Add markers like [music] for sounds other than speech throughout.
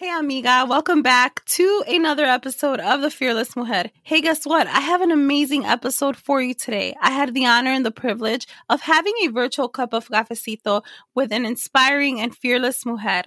Hey, amiga, welcome back to another episode of The Fearless Mujer. Hey, guess what? I have an amazing episode for you today. I had the honor and the privilege of having a virtual cup of cafecito with an inspiring and fearless mujer.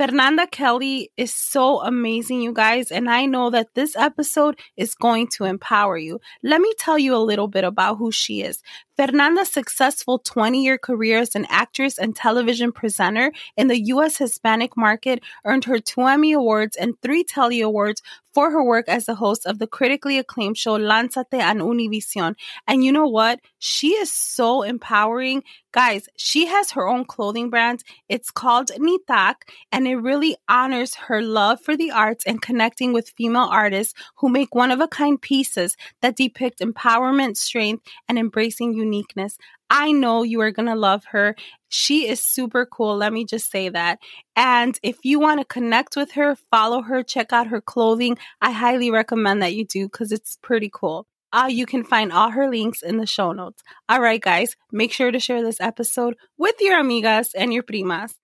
Fernanda Kelly is so amazing, you guys, and I know that this episode is going to empower you. Let me tell you a little bit about who she is. Fernanda's successful 20 year career as an actress and television presenter in the U.S. Hispanic market earned her two Emmy Awards and three Telly Awards for her work as the host of the critically acclaimed show Lanzate on Univision. And you know what? She is so empowering. Guys, she has her own clothing brand. It's called NYTAQ, and it really honors her love for the arts and connecting with female artists who make one of a kind pieces that depict empowerment, strength, and embracing uniqueness. I know you are going to love her. She is super cool. Let me just say that. And if you want to connect with her, follow her, check out her clothing. I highly recommend that you do because it's pretty cool. Uh, you can find all her links in the show notes. All right, guys, make sure to share this episode with your amigas and your primas.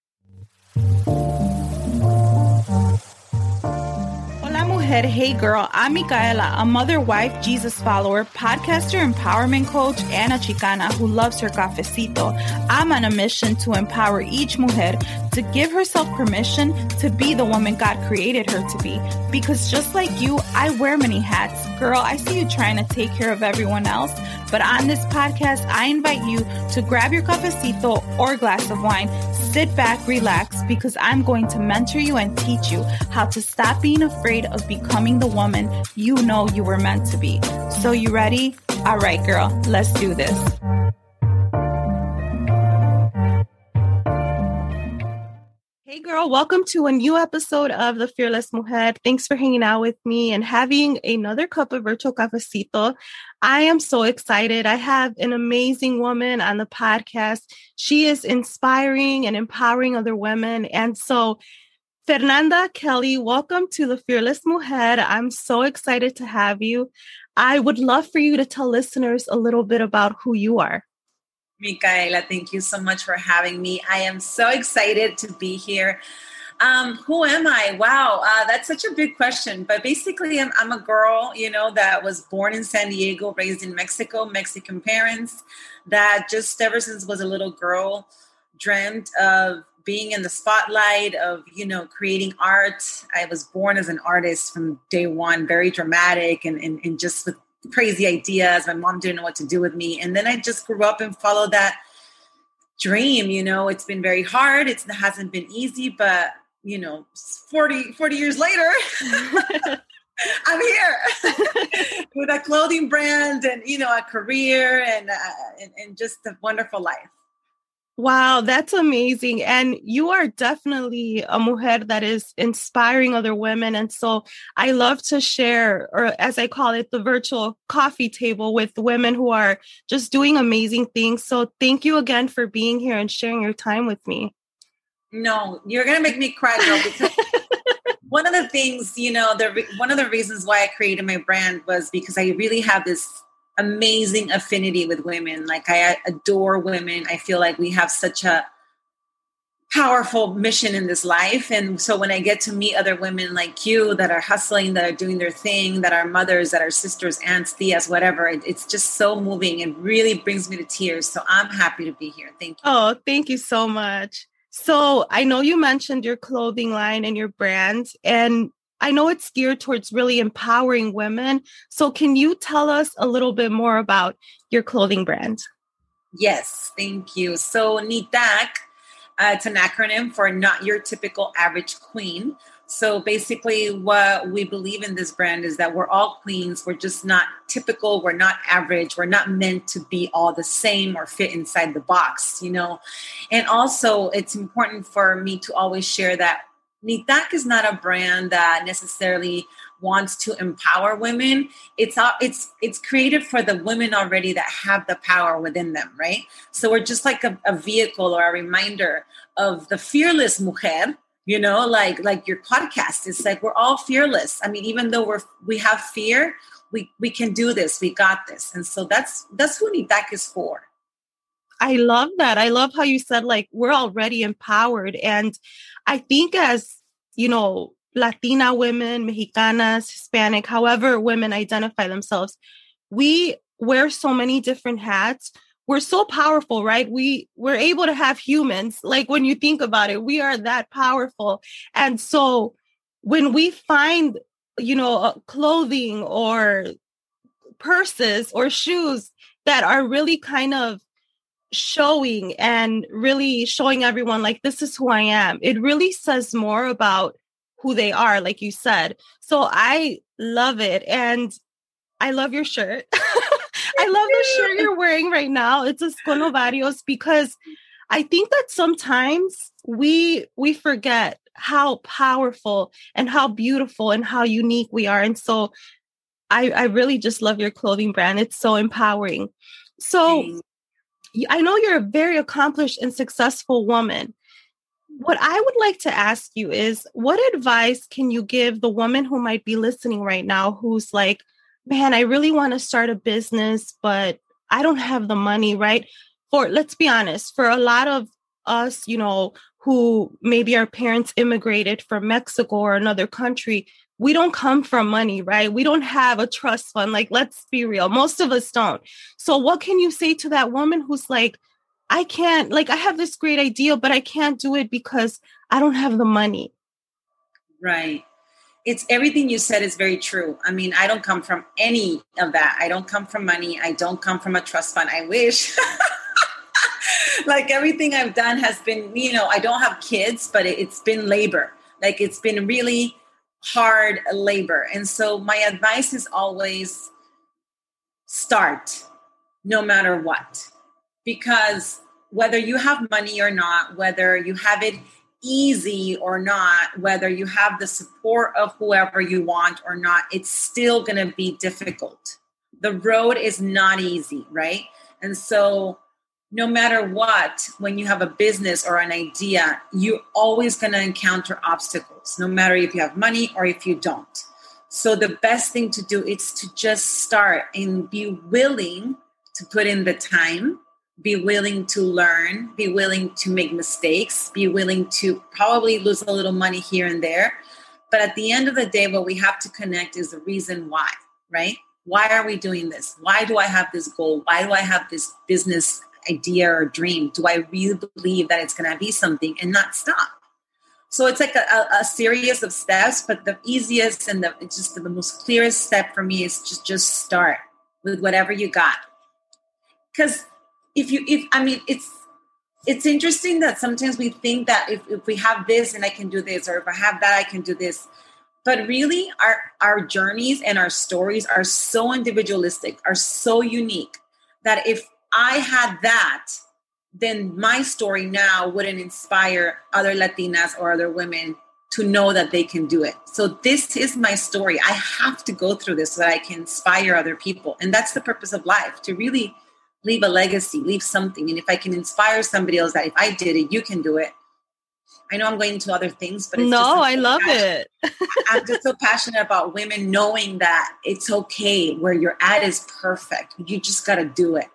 Hey Girl. I'm Micaela, a mother, wife, Jesus follower, podcaster, empowerment coach, and a Chicana who loves her cafecito. I'm on a mission to empower each mujer to give herself permission to be the woman God created her to be. Because just like you, I wear many hats. Girl, I see you trying to take care of everyone else, but on this podcast, I invite you to grab your cafecito or glass of wine, sit back, relax, because I'm going to mentor you and teach you how to stop being afraid of becoming the woman you know you were meant to be. So, you ready? All right, girl, let's do this. Hey, girl, welcome to a new episode of The Fearless Mujer. Thanks for hanging out with me and having another cup of virtual cafecito. I am so excited. I have an amazing woman on the podcast. She is inspiring and empowering other women. And so, Fernanda Kelly, welcome to the Fearless Mujer. I'm so excited to have you. I would love for you to tell listeners a little bit about who you are. Micaela, thank you so much for having me. I am so excited to be here. Um, who am I? Wow, uh, that's such a big question. But basically, I'm, I'm, a girl, you know, that was born in San Diego, raised in Mexico, Mexican parents, that just ever since was a little girl dreamt of being in the spotlight of you know creating art i was born as an artist from day one very dramatic and, and, and just with crazy ideas my mom didn't know what to do with me. And then i just grew up and followed that dream you know? It's been very hard. It's, it hasn't been easy but you know 40 40 years later [laughs] [laughs] i'm here. [laughs] With a clothing brand and you know a career and, uh, and, and just a wonderful life Wow, that's amazing. And you are definitely a mujer that is inspiring other women. And so I love to share, or as I call it, the virtual coffee table with women who are just doing amazing things. So thank you again for being here and sharing your time with me. No, you're going to make me cry, girl, because [laughs] one of the things, you know, the one of the reasons why I created my brand was because I really have this amazing affinity with women. Like I adore women. I feel like we have such a powerful mission in this life. And so when I get to meet other women like you that are hustling, that are doing their thing, that are mothers, that are sisters, aunts, tias, whatever, it, it's just so moving. It really brings me to tears. So I'm happy to be here. Thank you. Oh, thank you so much. So I know you mentioned your clothing line and your brand, and I know it's geared towards really empowering women. So, can you tell us a little bit more about your clothing brand? Yes, thank you. So, NYTAQ, uh, it's an acronym for Not Your Typical Average Queen. So, basically, what we believe in this brand is that we're all queens. We're just not typical. We're not average. We're not meant to be all the same or fit inside the box, you know? And also, it's important for me to always share that NYTAQ is not a brand that necessarily wants to empower women. It's it's it's created for the women already that have the power within them, right? So we're just like a, a vehicle or a reminder of the fearless mujer you know like like your podcast. It's like we're all fearless. I mean even though we're we have fear we we can do this. We got this. And so that's that's who NYTAQ is for. I love that. I love how you said like we're already empowered. And i think as you know latina women mexicanas hispanic however women identify themselves. We wear so many different hats. We're so powerful right? We we're able to have humans. Like when you think about it we are that powerful. And so when we find you know uh, clothing or purses or shoes that are really kind of showing and really showing everyone like this is who I am it really says more about who they are like you said so I love it and I love your shirt [laughs] I love the shirt you're wearing right now. It's a Sconovarios because I think that sometimes we we forget how powerful and how beautiful and how unique we are. And so I, I really just love your clothing brand. It's so empowering. So I know you're a very accomplished and successful woman. What I would like to ask you is what advice can you give the woman who might be listening right now who's like, man, I really want to start a business, but I don't have the money, right? For let's be honest, for a lot of us, you know, who maybe our parents immigrated from Mexico or another country, we don't come from money, right? We don't have a trust fund. Like, let's be real. Most of us don't. So, what can you say to that woman who's like, I can't, like, I have this great idea, but I can't do it because I don't have the money? Right it's everything you said is very true. I mean, I don't come from any of that. I don't come from money. I don't come from a trust fund. I wish. [laughs] like everything I've done has been, you know, I don't have kids, but it's been labor. Like it's been really hard labor. And so my advice is always start no matter what. Because whether you have money or not, whether you have it easy or not, whether you have the support of whoever you want or not, it's still going to be difficult. The road is not easy, right? And so, no matter what, when you have a business or an idea, you're always going to encounter obstacles, no matter if you have money or if you don't. So, the best thing to do is to just start and be willing to put in the time be willing to learn, be willing to make mistakes, be willing to probably lose a little money here and there. But at the end of the day, what we have to connect is the reason why, right? Why are we doing this? Why do I have this goal? Why do I have this business idea or dream? Do I really believe that it's going to be something and not stop? So it's like a, a, series of steps, but the easiest and the just the most clearest step for me is just just start with whatever you got. Because if you if i mean it's it's interesting that sometimes we think that if, if we have this and i can do this or if i have that i can do this but really our our journeys and our stories are so individualistic are so unique that if i had that then my story now wouldn't inspire other latinas or other women to know that they can do it so this is my story i have to go through this so that i can inspire other people and that's the purpose of life to really leave a legacy, leave something. And if I can inspire somebody else that if I did it, you can do it. I know I'm going into other things, but no, I love it. [laughs] I'm just so passionate about women knowing that it's okay where you're at is perfect. You just got to do it.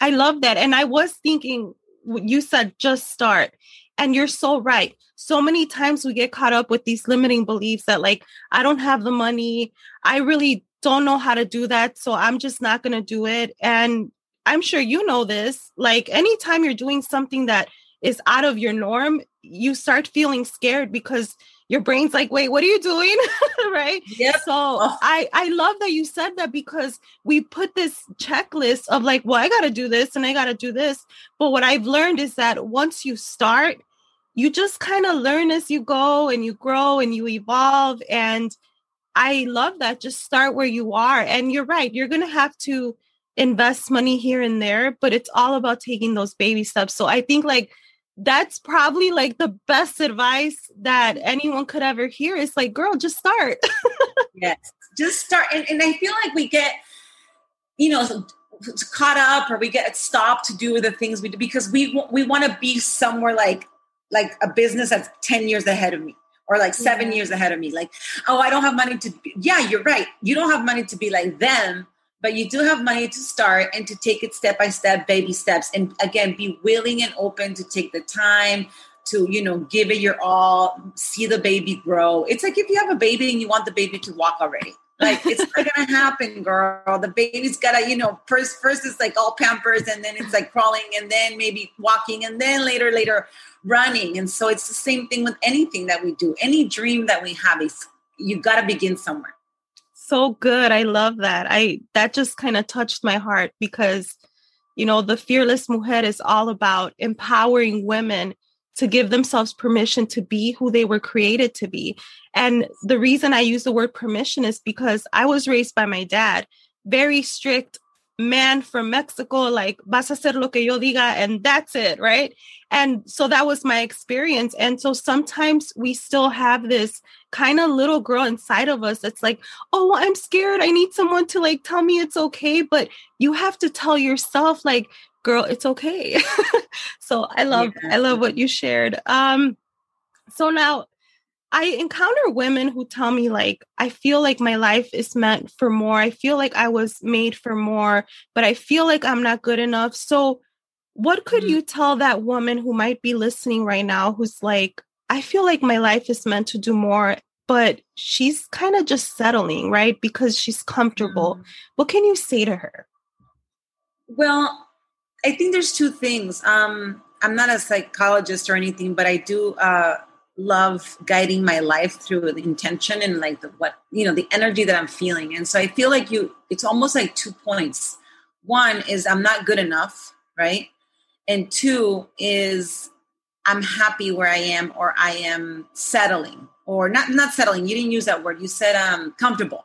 I love that. And I was thinking, you said just start. And you're so right. So many times we get caught up with these limiting beliefs that, like, I don't have the money. I really don't know how to do that. So I'm just not going to do it. And I'm sure you know this. Like anytime you're doing something that is out of your norm, you start feeling scared because your brain's like, wait, what are you doing? [laughs] right? Yep. So oh. I, I love that you said that because we put this checklist of like, well, I gotta do this and I gotta do this. But what I've learned is that once you start, you just kind of learn as you go and you grow and you evolve. And I love that. Just start where you are. And you're right, you're gonna have to invest money here and there, but it's all about taking those baby steps. So I think like that's probably like the best advice that anyone could ever hear is like girl just start [laughs] yes just start and, and i feel like we get you know caught up or we get stopped to do the things we do because we we want to be somewhere like like a business that's 10 years ahead of me or like seven yeah. years ahead of me like oh i don't have money to be. yeah you're right you don't have money to be like them but you do have money to start and to take it step by step baby steps and again be willing and open to take the time to you know give it your all see the baby grow it's like if you have a baby and you want the baby to walk already like it's not gonna [laughs] happen, girl. The baby's gotta, you know, first first it's like all pampers, and then it's like crawling, and then maybe walking, and then later, later running. And so it's the same thing with anything that we do. Any dream that we have is you gotta begin somewhere. So good. I love that. I that just kind of touched my heart because you know the fearless mujer is all about empowering women to give themselves permission to be who they were created to be. And the reason I use the word permission is because I was raised by my dad, very strict man from Mexico, like, vas a hacer lo que yo diga, and that's it, right? And so that was my experience. And so sometimes we still have this kind of little girl inside of us that's like, oh, I'm scared. I need someone to like tell me it's okay. But you have to tell yourself, like, girl, it's okay. [laughs] so I love, yeah. I love what you shared. Um, so now I encounter women who tell me, like, I feel like my life is meant for more. I feel like I was made for more, but I feel like I'm not good enough. So, what could mm-hmm. you tell that woman who might be listening right now who's like, I feel like my life is meant to do more, but she's kind of just settling, right? Because she's comfortable. Mm-hmm. What can you say to her? Well, I think there's two things. Um, I'm not a psychologist or anything, but I do uh, love guiding my life through the intention and like the what you know the energy that I'm feeling. And so I feel like you. It's almost like two points. One is I'm not good enough, right? And two is I'm happy where I am, or I am settling, or not not settling. You didn't use that word. You said um comfortable,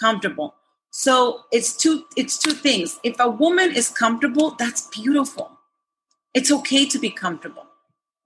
comfortable. So it's two it's two things. If a woman is comfortable, that's beautiful. It's okay to be comfortable.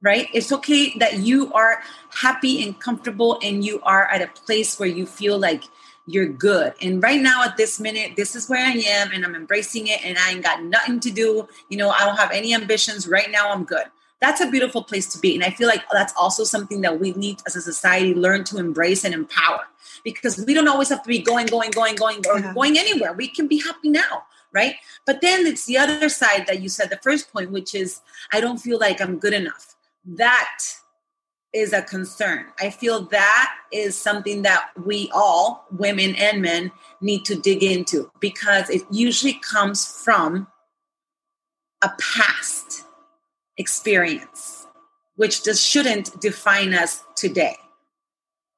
Right? It's okay that you are happy and comfortable and you are at a place where you feel like you're good. And right now at this minute, this is where I am and I'm embracing it and I ain't got nothing to do. You know, I don't have any ambitions. Right now I'm good that's a beautiful place to be. And I feel like that's also something that we need as a society learn to embrace and empower because we don't always have to be going, going, going, going, or yeah. going anywhere. We can be happy now, right? But then it's the other side that you said, the first point, which is I don't feel like I'm good enough. That is a concern. I feel that is something that we all, women and men, need to dig into because it usually comes from a past experience, which just shouldn't define us today,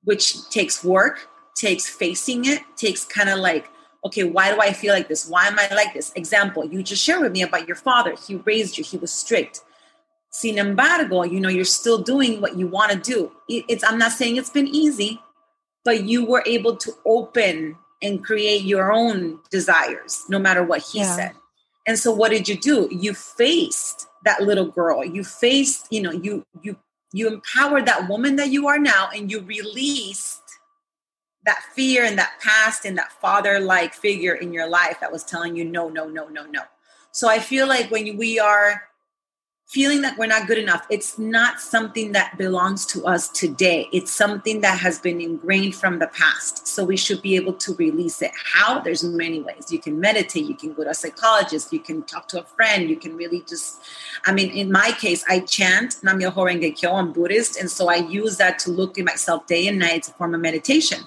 which takes work, takes facing it, takes kind of like, okay, why do I feel like this? Why am I like this? Example, you just shared with me about your father. He raised you, he was strict. Sin embargo, you know, you're still doing what you want to do. It's I'm not saying it's been easy, but you were able to open and create your own desires, no matter what he yeah. said. And so what did you do? You faced that little girl you faced you know you you you empowered that woman that you are now and you released that fear and that past and that father like figure in your life that was telling you no no no no no so i feel like when we are feeling that we're not good enough. It's not something that belongs to us today. It's something that has been ingrained from the past. So we should be able to release it. How? There's many ways. You can meditate. You can go to a psychologist. You can talk to a friend. You can really just i mean in my case i chant nam myoho renge kyo. I'm buddhist. And so i use that to look at myself day and night. It's a form of meditation.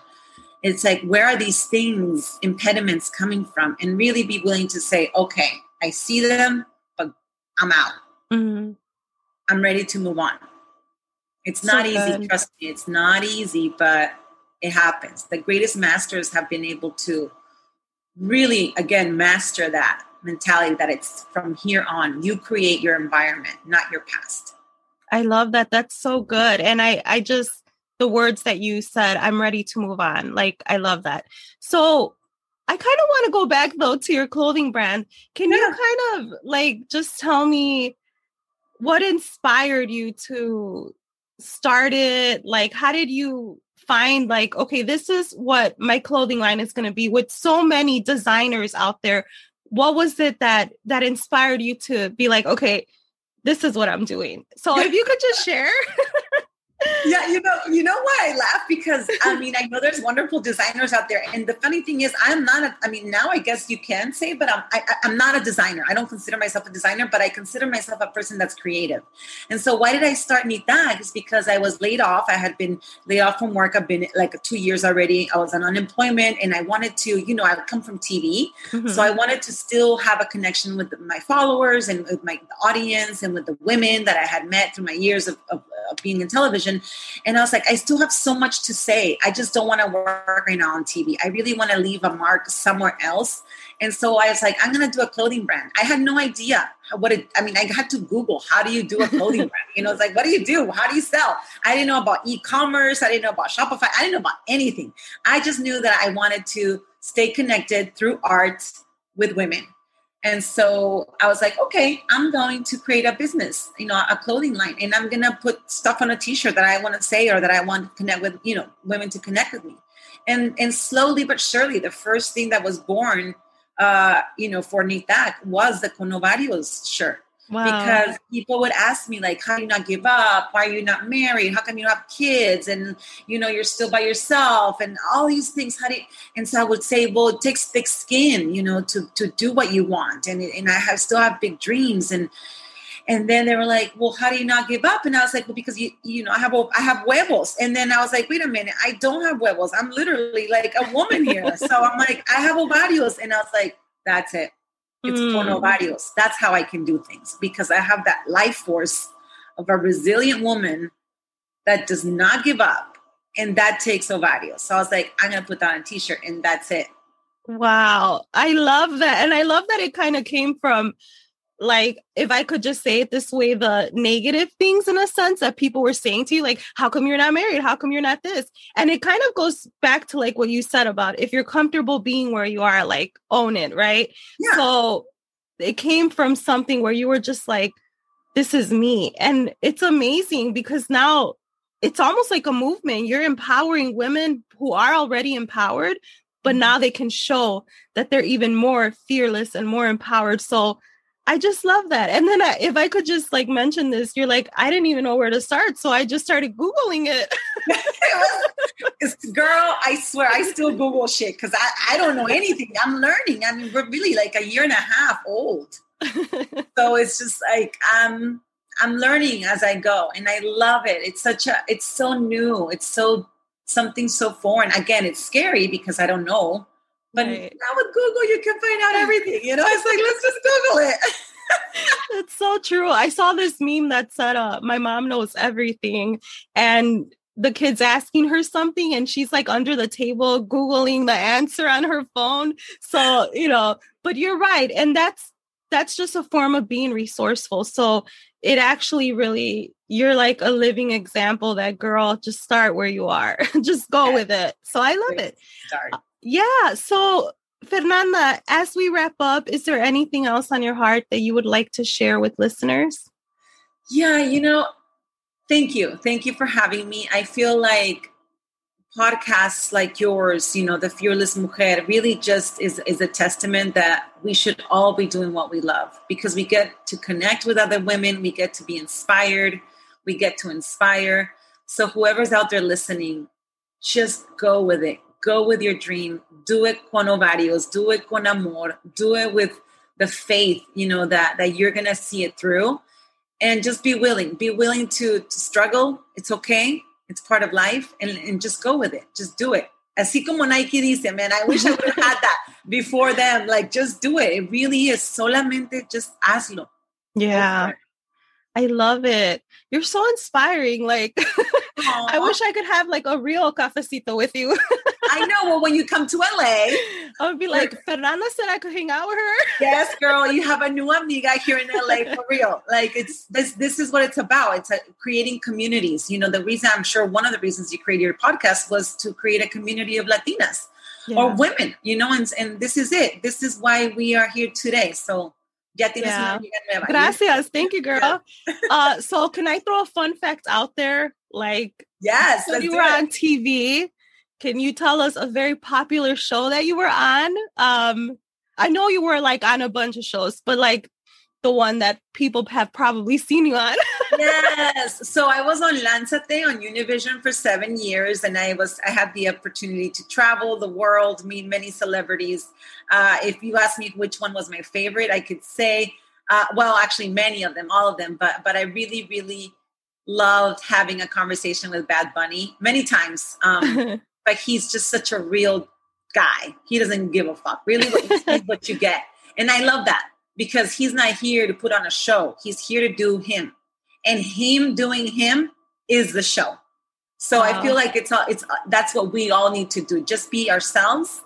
It's like where are these things impediments coming from? And really be willing to say okay i see them but i'm out Mm-hmm. I'm ready to move on. It's not so easy, trust me, it's not easy, but it happens. The greatest masters have been able to really, again, master that mentality that it's from here on. You create your environment, not your past. I love that. That's so good. And I, I just, the words that you said, I'm ready to move on. Like, I love that. So, I kind of want to go back though to your clothing brand. Can yeah. you kind of like just tell me what inspired you to start it? Like, how did you find like, okay, this is what my clothing line is going to be with so many designers out there. What was it that that inspired you to be like, okay, this is what I'm doing? So if you could just share. [laughs] yeah, you know, you know why I laugh because I [laughs] mean I know there's wonderful designers out there, and the funny thing is I'm not. A, I mean now I guess you can say, but I'm I, am i am not a designer. I don't consider myself a designer, but I consider myself a person that's creative. And so why did I start That? Is because I was laid off. I had been laid off from work. I've been like two years already. I was on unemployment, and I wanted to, you know, I come from TV, mm-hmm. so I wanted to still have a connection with my followers and with my audience and with the women that I had met through my years of, of being in television and I was like, I still have so much to say. I just don't want to work right now on TV. I really want to leave a mark somewhere else. And so I was like, I'm going to do a clothing brand. I had no idea what it, I mean, I had to Google, how do you do a clothing [laughs] brand? You know, it's like, what do you do? How do you sell? I didn't know about e-commerce. I didn't know about Shopify. I didn't know about anything. I just knew that I wanted to stay connected through art with women and so I was like, okay, I'm going to create a business, you know, a clothing line, and I'm gonna put stuff on a T-shirt that I want to say or that I want to connect with, you know, women to connect with me. And and slowly but surely, the first thing that was born, uh, you know, for That was the Con Ovarios shirt. Wow. Because people would ask me, like, how do you not give up? Why are you not married? How come you have kids? And, you know, you're still by yourself and all these things. How do you? And so I would say, well, it takes thick skin, you know, to, to do what you want. And, and I have still have big dreams. And, and then they were like, well, how do you not give up? And I was like, well, because you, you know, I have, I have huevos. And then I was like, wait a minute, I don't have huevos. I'm literally like a woman here. so I'm like, I have ovarios. And I was like, that's it. It's mm. con ovarios. That's how I can do things because I have that life force of a resilient woman that does not give up. And that takes ovarios. So I was like, I'm going to put that on a t shirt and that's it. Wow. I love that. And I love that it kind of came from like if i could just say it this way the negative things in a sense that people were saying to you like how come you're not married? How come you're not this? And it kind of goes back to like what you said about if you're comfortable being where you are like own it right? Yeah. so it came from something where you were just like this is me. And it's amazing because now it's almost like a movement. You're empowering women who are already empowered but mm-hmm. now they can show that they're even more fearless and more empowered. So I just love that. And then I, if I could just like mention this, you're like, I didn't even know where to start. So I just started Googling it. [laughs] [laughs] Girl, I swear, I still Google shit because I, I don't know anything. I'm learning. I mean, we're really like a year and a half old. [laughs] so it's just like, um, I'm learning as I go and I love it. It's such a, it's so new. It's so, something so foreign. Again, it's scary because I don't know but right. now with Google, you can find out everything. You know, it's like, let's just Google it. [laughs] That's so true. I saw this meme that said, uh, my mom knows everything. And the kid's asking her something and she's like under the table googling the answer on her phone so you know but you're right and that's that's just a form of being resourceful so it actually really you're like a living example that girl just start where you are [laughs] just go yeah. with it so i love it start yeah. So, Fernanda, as we wrap up, is there anything else on your heart that you would like to share with listeners? Yeah, you know, thank you. Thank you for having me. I feel like podcasts like yours, you know, the Fearless Mujer, really just is, is a testament that we should all be doing what we love because we get to connect with other women, we get to be inspired, we get to inspire. So, whoever's out there listening, just go with it go with your dream do it con ovarios do it con amor do it with the faith you know that that you're gonna see it through. And just be willing be willing to, to struggle. It's okay. It's part of life. And, and just go with it. Just do it. Así como Nike dice man I wish I would have had that before them. Like just do it. It really is. Solamente just hazlo. Yeah. I love it. You're so inspiring. Like, [laughs] I wish I could have like a real cafecito with you. [laughs] I know. Well, when you come to LA, I would be like, Fernanda said I could hang out with her. [laughs] yes, girl. You have a new amiga here in LA for real. Like, it's this. This is what it's about. It's a, creating communities. You know, the reason I'm sure one of the reasons you created your podcast was to create a community of Latinas yeah. or women. You know, and and this is it. This is why we are here today. So Ya tienes yeah. una. Gracias. Thank you, girl. uh, so can I throw a fun fact out there? Like, yes, so you were it. on TV. Can you tell us a very popular show that you were on? Um, I know you were like on a bunch of shows, but like the one that people have probably seen you on. yes. So I was on Lanzate on Univision for seven years, and I was I had the opportunity to travel the world, meet many celebrities. Uh, if you ask me which one was my favorite, I could say, uh, well, actually, many of them, all of them. But but I really, really loved having a conversation with Bad Bunny many times. Um, [laughs] but he's just such a real guy. He doesn't give a fuck. Really, what you, what you get, and I love that because he's not here to put on a show. He's here to do him. And him doing him is the show. So wow. I feel like it's all, it's that's what we all need to do. Just be ourselves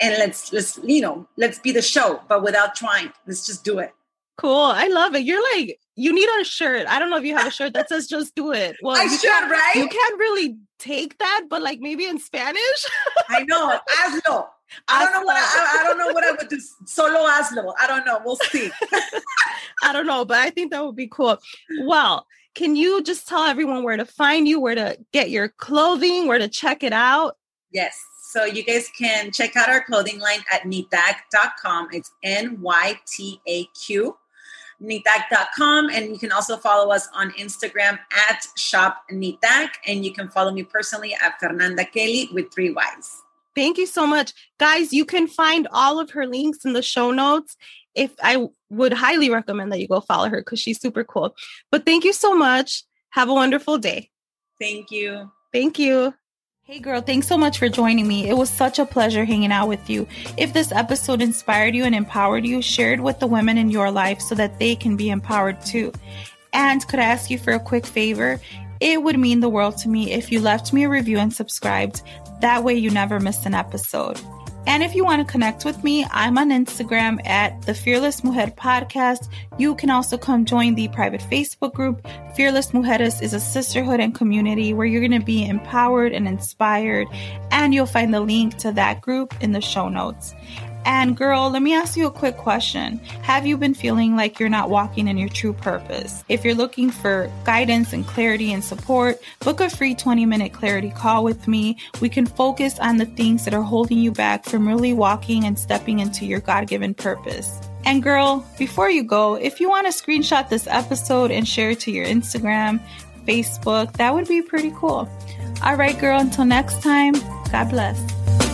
and let's let's you know, let's be the show but without trying. Let's just do it. Cool. I love it. You're like you need a shirt. I don't know if you have a shirt that says just do it. Well, I should, right? You can't really take that, but like maybe in Spanish. I know. Hazlo. I don't know what I, I, don't know what I would do. Solo hazlo. I don't know. We'll see. [laughs] I don't know, but I think that would be cool. Well, can you just tell everyone where to find you, where to get your clothing, where to check it out? Yes. So you guys can check out our clothing line at nytaq.com. It's N Y T A Q. Nytaq.com. And you can also follow us on Instagram at Shop Nytaq. And you can follow me personally at Fernanda Kelly with three Y's. Thank you so much. Guys, you can find all of her links in the show notes. If I would highly recommend that you go follow her because she's super cool. But thank you so much. Have a wonderful day. Thank you. Thank you. Hey girl, thanks so much for joining me. It was such a pleasure hanging out with you. If this episode inspired you and empowered you, share it with the women in your life so that they can be empowered too. And could I ask you for a quick favor? It would mean the world to me if you left me a review and subscribed. That way, you never miss an episode. And if you want to connect with me, I'm on Instagram at the Fearless Mujer Podcast. You can also come join the private Facebook group. Fearless Mujeres is a sisterhood and community where you're going to be empowered and inspired. And you'll find the link to that group in the show notes. And girl, let me ask you a quick question. Have you been feeling like you're not walking in your true purpose? If you're looking for guidance and clarity and support, book a free 20 minute clarity call with me. We can focus on the things that are holding you back from really walking and stepping into your God given purpose. And girl, before you go, if you want to screenshot this episode and share it to your Instagram, Facebook, that would be pretty cool. All right, girl, until next time, God bless.